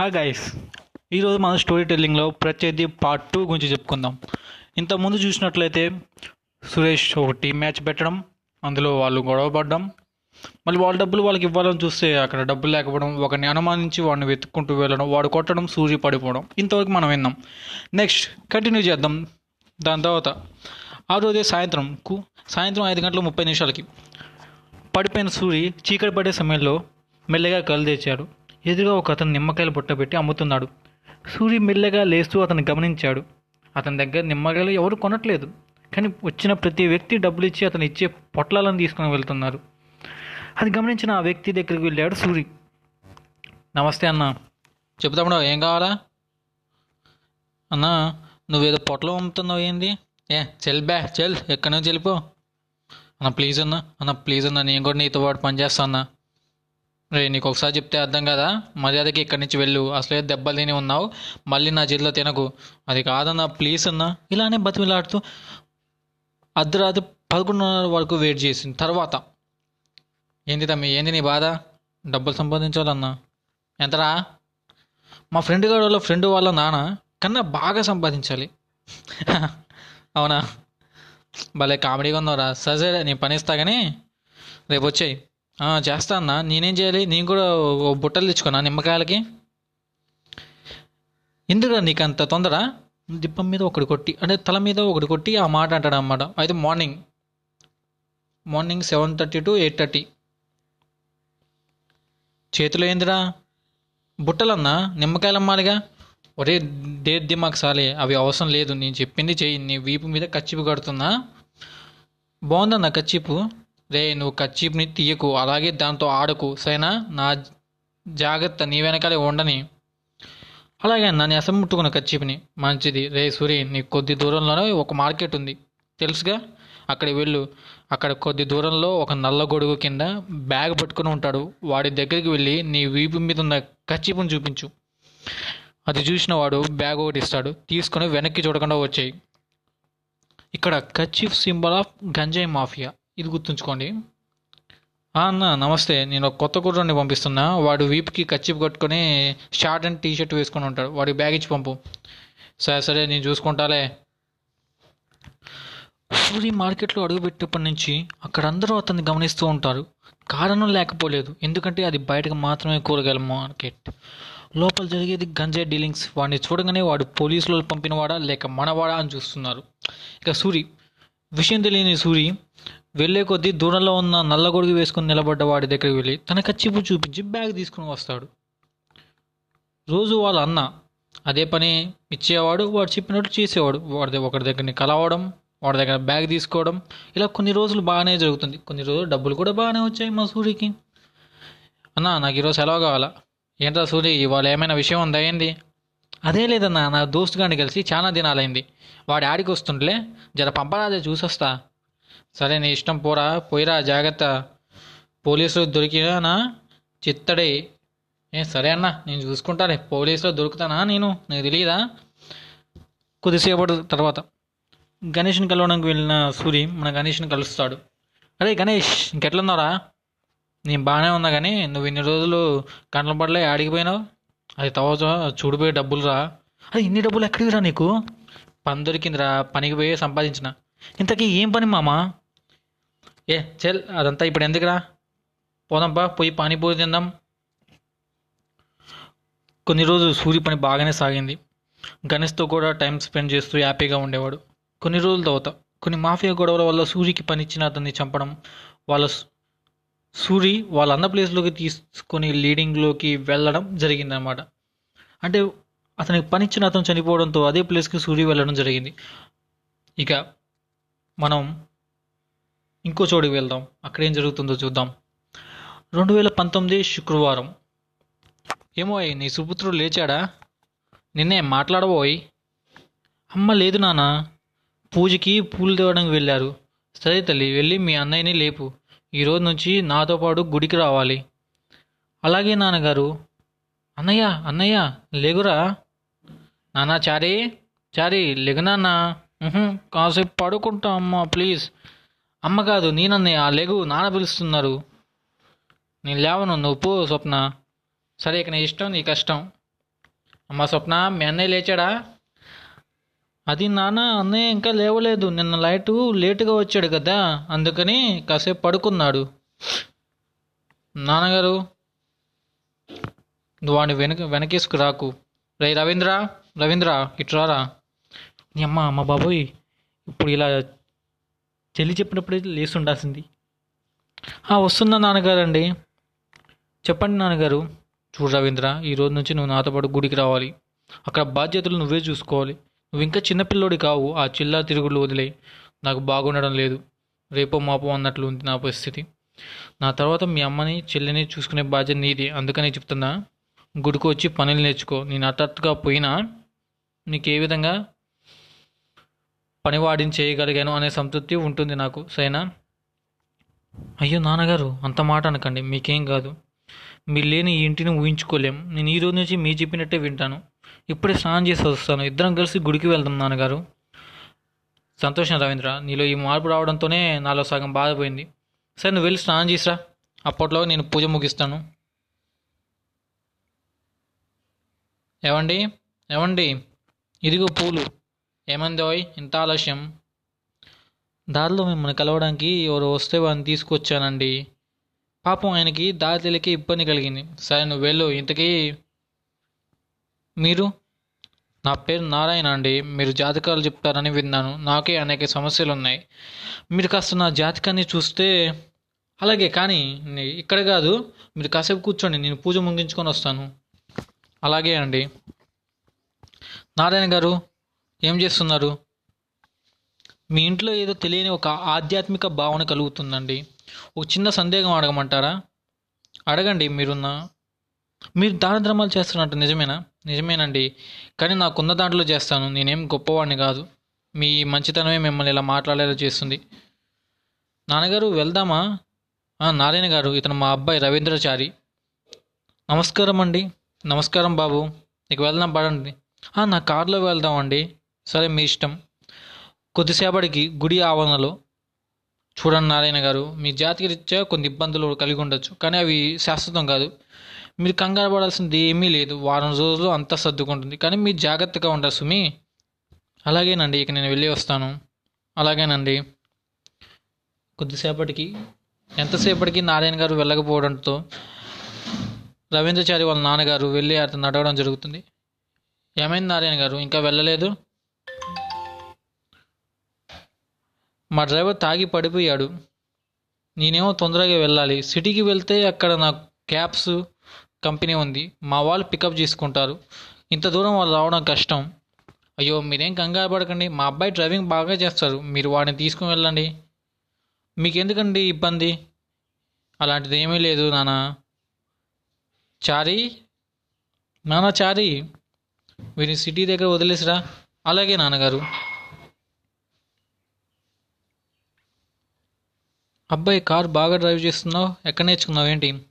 Hi guys ఈరోజు మన story టెల్లింగ్లో ప్రత్యర్థి పార్ట్ టూ గురించి చెప్పుకుందాం. ఇంతకుముందు చూసినట్లయితే సురేష్ ఒక టీం మ్యాచ్ పెట్టడం అందులో వాళ్ళు గొడవ పడడం. మళ్ళీ వాళ్ళ డబ్బులు వాళ్ళకి ఇవ్వాలని చూస్తే అక్కడ డబ్బులు లేకపోవడం ఒకరిని అనుమానించి వాడిని వెతుక్కుంటూ వెళ్ళడం వాడు కొట్టడం సూర్య పడిపోవడం. ఇంతవరకు మనం విన్నాం. నెక్స్ట్ కంటిన్యూ చేద్దాం. దాని తర్వాత ఆ రోజే సాయంత్రం కు- సాయంత్రం ఐదు గంటల ముప్పై నిమిషాలకి పడిపోయిన సూరి చీకటి పడే సమయంలో మెల్లగా కళ్ళు తెచ్చాడు ఎదురుగా ఒక అతను నిమ్మకాయలు బుట్ట పెట్టి అమ్ముతున్నాడు. సూరి మెల్లగా లేస్తూ అతను గమనించాడు. అతని దగ్గర నిమ్మకాయలు ఎవరు కొనట్లేదు. కానీ వచ్చిన ప్రతి వ్యక్తి డబ్బులు ఇచ్చి అతను ఇచ్చే పొట్లాలను తీసుకొని వెళ్తున్నారు. అది గమనించిన ఆ వ్యక్తి దగ్గరికి వెళ్ళాడు సూరి. నమస్తే అన్న. చెప్తాము ఏం కావాలా? అన్నా నువ్వేదో పొట్లం అమ్ముతున్నావు ఏంది? ఏ చెల్ బ్యా చెల్ ఎక్కడి నుంచి వెళ్ళిపో? అన్న ప్లీజ్ అన్న. అన్న ప్లీజ్ అన్న నేను కూడా నీతో పాటు పనిచేస్తా అన్నా. రే నీకు ఒకసారి చెప్తే అర్థం కదా? మర్యాదకి ఇక్కడి నుంచి వెళ్ళు. అసలే దెబ్బలు తిని ఉన్నావు. మళ్ళీ నా చేతిలో తినకు. అది కాదన్నా ప్లీజ్ అన్నా. ఇలానే బతిమిలాడుతూ అర్ధరాత్రి పదకొండున్నర వరకు వెయిట్ చేసింది. తర్వాత ఏంది తమ్మి ఏంది నీ బాధ? డబ్బులు సంపాదించాలన్నా. ఎంతరా? మా ఫ్రెండ్ గారు వాళ్ళ ఫ్రెండ్ వాళ్ళ నాన్న కన్నా బాగా సంపాదించాలి. అవునా? భలే కామెడీగా ఉన్నావురా. సరే సరే నీ పని ఇస్తా కానీ రేపు వచ్చాయి. చేస్తా అన్న. నేనేం చేయాలి? నేను కూడా ఓ బుట్టలు తెచ్చుకున్నా నిమ్మకాయలకి? ఎందుకురా నీకు అంత తొందర? దిప్పం మీద ఒకటి కొట్టి అంటే తల మీద ఒకటి కొట్టి ఆ మాట అంటాడు అన్నమాట. అయితే morning. Morning seven thirty to eight thirty. చేతిలో ఏందిరా? బుట్టలన్నా? నిమ్మకాయలు అమ్మాలిగా ఒరే డే దిమాక్ సాలే అవి అవసరం లేదు. నేను చెప్పింది చెయ్యి. నీ వీపు మీద కచ్చిపు కడుతున్నా. బాగుందన్న కచ్చిపు? రే నువ్వు కచ్చిపుని తీయకు అలాగే దాంతో ఆడకు సైనా నా జాగ్రత్త నీ వెనకాలే ఉండని. అలాగే అన్న నేను అసం ముట్టుకున్న కచ్చిపుని. మంచిది. రే సూరి నీ కొద్ది దూరంలోనే ఒక మార్కెట్ ఉంది. తెలుసుగా? అక్కడికి వెళ్ళు. అక్కడ కొద్ది దూరంలో ఒక నల్ల గొడుగు కింద బ్యాగ్ పట్టుకుని ఉంటాడు. వాడి దగ్గరికి వెళ్ళి నీ వీపు మీద ఉన్న కచ్చిపుని చూపించు. అది చూసిన వాడు బ్యాగ్ ఒకటి ఇస్తాడు. తీసుకొని వెనక్కి చూడకుండా వచ్చాయి. ఇక్కడ కచ్చిఫ్ సింబల్ ఆఫ్ గంజాయి మాఫియా. ఇది గుర్తుంచుకోండి. అన్న నమస్తే. నేను ఒక కొత్త కుర్రాన్ని పంపిస్తున్నా. వాడు వీపుకి కచ్చిప్ కట్టుకొని షార్ట్ అండ్ టీ షర్ట్ వేసుకొని ఉంటాడు. వాడికి బ్యాగ్ ఇచ్చి పంపు. సరే సరే నేను చూసుకుంటాలే. సూరి మార్కెట్లో అడుగుపెట్టినప్పటి నుంచి అక్కడ అందరూ అతన్ని గమనిస్తూ ఉంటారు. కారణం లేకపోలేదు. ఎందుకంటే అది బయటకు మాత్రమే కూరగాయల మార్కెట్. లోపల జరిగేది గంజాయి డీలింగ్స్. వాడిని చూడగానే వాడు పోలీసులు పంపినవాడా లేక మనవాడా అని చూస్తున్నారు. ఇక సూరి విషయం తెలియని సూరి వెళ్ళే కొద్దీ దూరంలో ఉన్న నల్ల గొడుగు నిలబడ్డ వాడి దగ్గరికి వెళ్ళి తన కచ్చిపు చూపించి బ్యాగ్ తీసుకుని వస్తాడు. రోజు వాళ్ళ అన్న అదే పని ఇచ్చేవాడు వాడు చెప్పినట్టు చేసేవాడు. వాడి ఒకరి దగ్గరని కలవడం వాడి దగ్గర బ్యాగ్ తీసుకోవడం ఇలా కొన్ని రోజులు బాగానే జరుగుతుంది. కొన్ని రోజులు డబ్బులు కూడా బాగానే వచ్చాయి మా సూరికి అన్న నాకు ఈరోజు సెలవు కావాలా? ఏంట్రా సూరి ఇవాళ ఏమైనా విషయం ఉందా ఏంది? అదే లేదన్నా నా దోస్తు గారిని కలిసి చాలా దినాలైంది. వాడి ఆడికి వస్తుండలే జర పంపరాదే చూసొస్తా. సరే నీ ఇష్టం పోరా. పోయిరా జాగ్రత్త. పోలీసులు దొరికినా చిత్తడే. ఏ సరే అన్న నేను చూసుకుంటాలే పోలీసులో దొరుకుతానా నేను? నీకు తెలియదా కొద్దిసేపటి తర్వాత గణేష్ని కలవడానికి వెళ్ళిన సూరి మన గణేష్ని కలుస్తాడు. అరే గణేష్ ఇంకెట్లున్నారా నేను బాగానే ఉన్నా కానీ నువ్వు ఇన్ని రోజులు కండ్ల పడలే ఆడిగిపోయినావు అది తవచా చూడిపోయే డబ్బులు రా అరే ఇన్ని డబ్బులు ఎక్కడికి రా నీకు? పని దొరికిందిరా పనికి పోయి సంపాదించిన. ఇంతకీ ఏం పని మామా? ఏ చెల్ అదంతా ఇప్పుడు ఎందుకురా? పోదాంపా పోయి పానీపూరి తిందాం. కొన్ని రోజులు సూర్య పని బాగానే సాగింది. గణేష్తో కూడా టైం స్పెండ్ చేస్తూ హ్యాపీగా ఉండేవాడు. కొన్ని రోజుల తర్వాత కొన్ని మాఫియా గొడవల వల్ల సూరికి పనిచ్చిన అతన్ని చంపడం వాళ్ళ సూరి వాళ్ళ అన్న ప్లేస్లోకి తీసుకొని లీడింగ్లోకి వెళ్ళడం జరిగిందనమాట అంటే అతనికి పనిచ్చిన అతను చనిపోవడంతో అదే ప్లేస్కి సూరి వెళ్ళడం జరిగింది. ఇక మనం ఇంకో చోటుకి వెళ్దాం. అక్కడ ఏం జరుగుతుందో చూద్దాం. రెండు వేల పంతొమ్మిది శుక్రవారం. ఏమో నీ సుపుత్రుడు లేచాడా? నిన్నే మాట్లాడబోయ్. అమ్మ లేదు నాన్న. పూజకి పూలు తేవడానికి వెళ్ళారు. సరే తల్లి వెళ్ళి మీ అన్నయ్యని లేపు. ఈ రోజు నుంచి నాతో పాటు గుడికి రావాలి. అలాగే నాన్నగారు. అన్నయ్య అన్నయ్య లేగురా? నాన్న చారీ చారీ లేగు నాన్న. కాసేపు పడుకుంటా అమ్మ ప్లీజ్. అమ్మ కాదు నేనన్నయ్య లెగు నాన్న పిలుస్తున్నారు. నేను లేవను నువ్వు పో స్వప్న. సరే ఇక నీ ఇష్టం నీ కష్టం. అమ్మ స్వప్న మీ అన్నయ్య లేచాడా? అది నాన్న అన్నయ్య ఇంకా లేవలేదు. నిన్న లైటు లేటుగా వచ్చాడు కదా అందుకని కాసేపు పడుకున్నాడు. నాన్నగారు నువ్వు వాడిని వెనక వెనకేసుకు రాకు. రే రవీంద్ర రవీంద్ర ఇట్రారా నీ అమ్మ అమ్మ బాబోయ్ ఇప్పుడు ఇలా చెల్లి చెప్పినప్పుడే లేచి ఉండాల్సింది "ఆ, వస్తున్నా నాన్నగారు అండి చెప్పండి నాన్నగారు. చూడు రవీంద్ర ఈ రోజు నుంచి నువ్వు నాతో పాటు గుడికి రావాలి. అక్కడ బాధ్యతలు నువ్వే చూసుకోవాలి. నువ్వు ఇంకా చిన్నపిల్లోడి కావు. ఆ చిల్లా తిరుగులు వదిలే. నాకు బాగుండడం లేదు. రేపో మాపో అన్నట్లు ఉంది నా పరిస్థితి. నా తర్వాత మీ అమ్మని చెల్లిని చూసుకునే బాధ్యత నీది. అందుకని చెప్తున్నా. గుడికి వచ్చి పనులు నేర్చుకో. నేను హఠాత్తుగా పోయినా నీకు ఏ విధంగా పనివాడిని చేయగలిగాను అనే సంతృప్తి ఉంటుంది నాకు సరేనా? అయ్యో నాన్నగారు అంత మాట అనకండి మీకేం కాదు. మీరు లేని ఈ ఇంటిని ఊహించుకోలేం. నేను ఈ రోజు నుంచి మీ చెప్పినట్టే వింటాను. ఇప్పుడే స్నానం చేసి వస్తాను. ఇద్దరం కలిసి గుడికి వెళ్దాం నాన్నగారు. సంతోషం రవీంద్ర నీలో ఈ మార్పు రావడంతోనే నాలో సగం బాధపోయింది సరే నువ్వు వెళ్ళి స్నానం చేసిరా. అప్పట్లో నేను పూజ ముగిస్తాను. ఏమండి? ఏమండి? ఇదిగో పూలు. ఏమందోయ్ ఇంత ఆలస్యం? దారిలో మిమ్మల్ని కలవడానికి ఎవరు వస్తే వాడిని తీసుకొచ్చానండి. పాపం ఆయనకి దారి తెలియక ఇబ్బంది కలిగింది. సరే నువ్వు వెళ్ళు. ఇంతకీ మీరు? నా పేరు నారాయణ అండి. మీరు జాతకాలు చెప్తారని విన్నాను. నాకే అనేక సమస్యలు ఉన్నాయి. మీరు కాస్త నా జాతకాన్ని చూస్తే అలాగే కానీ ఇక్కడ కాదు. మీరు కాసేపు కూర్చోండి. నేను పూజ ముగించుకొని వస్తాను. అలాగే అండి. నారాయణ గారు ఏం చేస్తున్నారు? మీ ఇంట్లో ఏదో తెలియని ఒక ఆధ్యాత్మిక భావన కలుగుతుందండి. ఒక చిన్న సందేహం అడగమంటారా? అడగండి మీరున్న. మీరు దాన ధర్మాలు చేస్తున్నట్టు నిజమేనా? నిజమేనండి. కానీ నాకున్న దాంట్లో చేస్తాను. నేనేం గొప్పవాడిని కాదు. మీ మంచితనమే మిమ్మల్ని ఇలా మాట్లాడేలా చేస్తుంది. నాన్నగారు వెళ్దామా? నారాయణ గారు ఇతను మా అబ్బాయి రవీంద్రచారి. నమస్కారం అండి నమస్కారం బాబు. నీకు వెళ్దాం పడండి నా కారులో వెళ్దామండి. సరే మీ ఇష్టం. కొద్దిసేపటికి గుడి ఆవరణలో చూడండి నారాయణ గారు మీ జాతికి రీత్యా కొన్ని ఇబ్బందులు కలిగి ఉండొచ్చు కానీ అవి శాశ్వతం కాదు. మీరు కంగారు పడాల్సింది ఏమీ లేదు వారం రోజులు అంతా సర్దుకుంటుంది కానీ మీరు జాగ్రత్తగా ఉండరు సుమి. అలాగేనండి ఇక నేను వెళ్ళి వస్తాను. అలాగేనండి. కొద్దిసేపటికి ఎంతసేపటికి నారాయణ గారు వెళ్ళకపోవడంతో రవీంద్రచారి వాళ్ళ నాన్నగారు వెళ్ళి అతను నడవడం జరుగుతుంది. ఏమైంది నారాయణ గారు ఇంకా వెళ్ళలేదు? మా డ్రైవర్ తాగి పడిపోయాడు. నేనేమో తొందరగా వెళ్ళాలి. సిటీకి వెళ్తే అక్కడ నా క్యాబ్స్ కంపెనీ ఉంది. మా వాళ్ళు పికప్ చేసుకుంటారు. ఇంత దూరం వాళ్ళు రావడం కష్టం. అయ్యో మీరేం కంగారు పడకండి. మా అబ్బాయి డ్రైవింగ్ బాగా చేస్తారు మీరు వాడిని తీసుకుని వెళ్ళండి. మీకు ఎందుకండి ఇబ్బంది? అలాంటిది ఏమీ లేదు నాన్న చారీ? నాన్న చారీ వీరిని సిటీ దగ్గర వదిలేసిరా? అలాగే నాన్నగారు. అబ్బాయి కార్ బాగా డ్రైవ్ చేస్తున్నావు ఎక్కడ నేర్చుకున్నావు ఏంటి?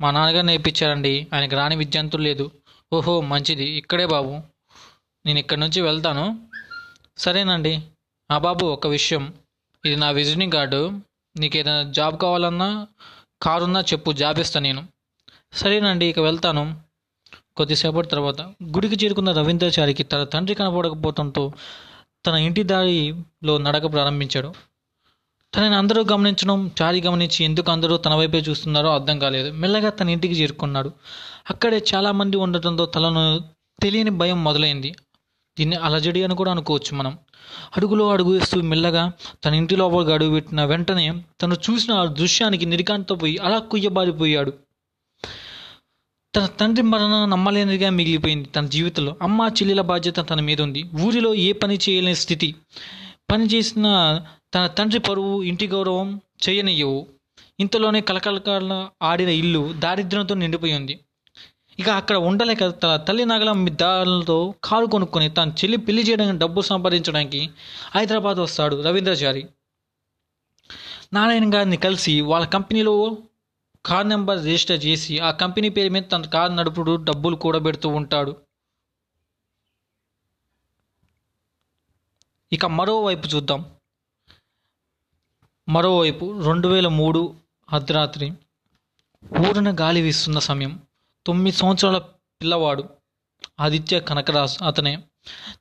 మా నాన్నగారు నేర్పించారండి. ఆయనకు రాని విద్యాంతులు లేదు. ఓహో మంచిది. ఇక్కడే బాబు. నేను ఇక్కడి నుంచి వెళ్తాను. సరేనండి. ఆ బాబు ఒక విషయం. ఇది నా విజిటింగ్ కార్డు. నీకు ఏదైనా జాబ్ కావాలన్నా కారున్నా చెప్పు జాబ్ ఇస్తాను నేను. సరేనండి ఇక వెళ్తాను. కొద్దిసేపటి తర్వాత గుడికి చేరుకున్న రవీంద్రచారికి తన తండ్రి కనపడకపోవడంతో తన ఇంటి దారిలో నడక ప్రారంభించాడు. తనని అందరూ గమనించడం చారి గమనించి ఎందుకు అందరూ తన వైపే చూస్తున్నారో అర్థం కాలేదు. మెల్లగా తన ఇంటికి చేరుకున్నాడు. అక్కడే చాలామంది ఉండటంతో తలను తెలియని భయం మొదలైంది. దీన్ని అలజడి అని కూడా అనుకోవచ్చు మనం. అడుగులో అడుగు వేస్తూ మెల్లగా తన ఇంటి లోపలికి అడుగు పెట్టిన వెంటనే తను చూసిన ఆ దృశ్యానికి నిరికాంతో పోయి అలా కుయ్యబారిపోయాడు. తన తండ్రి మరణం నమ్మలేనిదిగా మిగిలిపోయింది తన జీవితంలో. అమ్మ చెల్లెల బాధ్యత తన మీద ఉంది. ఊరిలో ఏ పని చేయలేని స్థితి. పని చేసిన తన తండ్రి పరువు ఇంటి గౌరవం చేయనియ్యవు. ఇంతలోనే కలకలకాల ఆడిన ఇల్లు దారిద్ర్యంతో నిండిపోయి ఉంది ఇక అక్కడ ఉండలేక తన తల్లి నగల మిద్దాలతో కారు కొనుక్కొని తన చెల్లి పెళ్ళి చేయడానికి డబ్బు సంపాదించడానికి హైదరాబాద్ వస్తాడు రవీంద్రచారి నారాయణ గారిని కలిసి వాళ్ళ కంపెనీలో కార్ నెంబర్ రిజిస్టర్ చేసి ఆ కంపెనీ పేరు మీద తన కారు నడుపుడు డబ్బులు కూడబెడుతూ ఉంటాడు. ఇక మరోవైపు చూద్దాం. మరోవైపు రెండు వేల మూడు అర్ధరాత్రి ఊరిన గాలి వీస్తున్న సమయం. తొమ్మిది సంవత్సరాల పిల్లవాడు ఆదిత్య కనకరాజ్ అతనే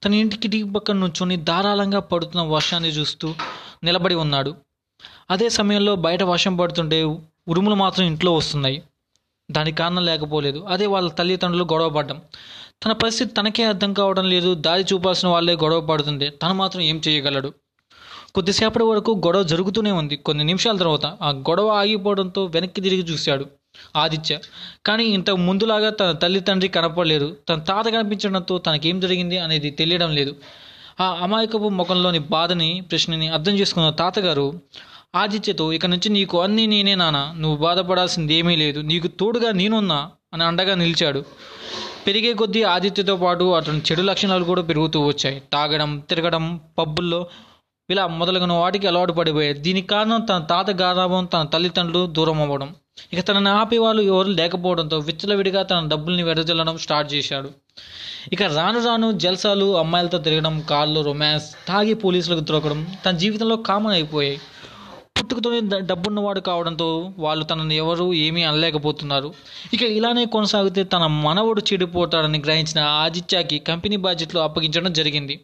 తన ఇంటి కిటికీ పక్కన నుంచొని ధారాళంగా పడుతున్న వర్షాన్ని చూస్తూ నిలబడి ఉన్నాడు. అదే సమయంలో బయట వర్షం పడుతుంటే ఉరుములు మాత్రం ఇంట్లో వస్తున్నాయి. దానికి కారణం లేకపోలేదు. అదే వాళ్ళ తల్లిదండ్రులు గొడవ పడ్డం. తన పరిస్థితి తనకే అర్థం కావడం లేదు. దారి చూపాల్సిన వాళ్ళే గొడవ పడుతుంది తను మాత్రం ఏం చేయగలడు? కొద్దిసేపటి వరకు గొడవ జరుగుతూనే ఉంది. కొన్ని నిమిషాల తర్వాత ఆ గొడవ ఆగిపోవడంతో వెనక్కి తిరిగి చూశాడు ఆదిత్య. కానీ ఇంతకు ముందులాగా తన తల్లి తండ్రి కనపడలేరు తన తాత కనిపించడంతో తనకేం జరిగింది అనేది తెలియడం లేదు. ఆ అమాయకపు ముఖంలోని బాధని ప్రశ్నని అర్థం చేసుకున్న తాతగారు ఆదిత్యతో ఇక నుంచి నీకు అన్నీ నేనే నాన్న. నువ్వు బాధపడాల్సింది ఏమీ లేదు. నీకు తోడుగా నేనున్నా అని అండగా నిలిచాడు. పెరిగే కొద్దీ ఆదిత్యతో పాటు అతని చెడు లక్షణాలు కూడా పెరుగుతూ వచ్చాయి. తాగడం తిరగడం పబ్బుల్లో ఇలా మొదలగున వాటికి అలవాటు పడిపోయాయి దీనికి కారణం తన తాత గారాభం తన తల్లిదండ్రులు దూరం అవ్వడం. ఇక తనని ఆపేవాళ్ళు ఎవరు లేకపోవడంతో విచ్చలవిడిగా తన డబ్బుల్ని వెదజల్లడం స్టార్ట్ చేశాడు. ఇక రాను రాను జల్సాలు అమ్మాయిలతో తిరగడం కార్లు రొమాన్స్ తాగి పోలీసులకు దొరకడం తన జీవితంలో కామన్ అయిపోయాయి. పుట్టుకతోనే డబ్బున్నవాడు కావడంతో వాళ్ళు తనని ఎవరు ఏమీ అనలేకపోతున్నారు. ఇక ఇలానే కొనసాగితే తన మనవడు చెడిపోతాడని గ్రహించిన ఆదిత్యకి కంపెనీ బాధ్యతలు అప్పగించడం జరిగింది.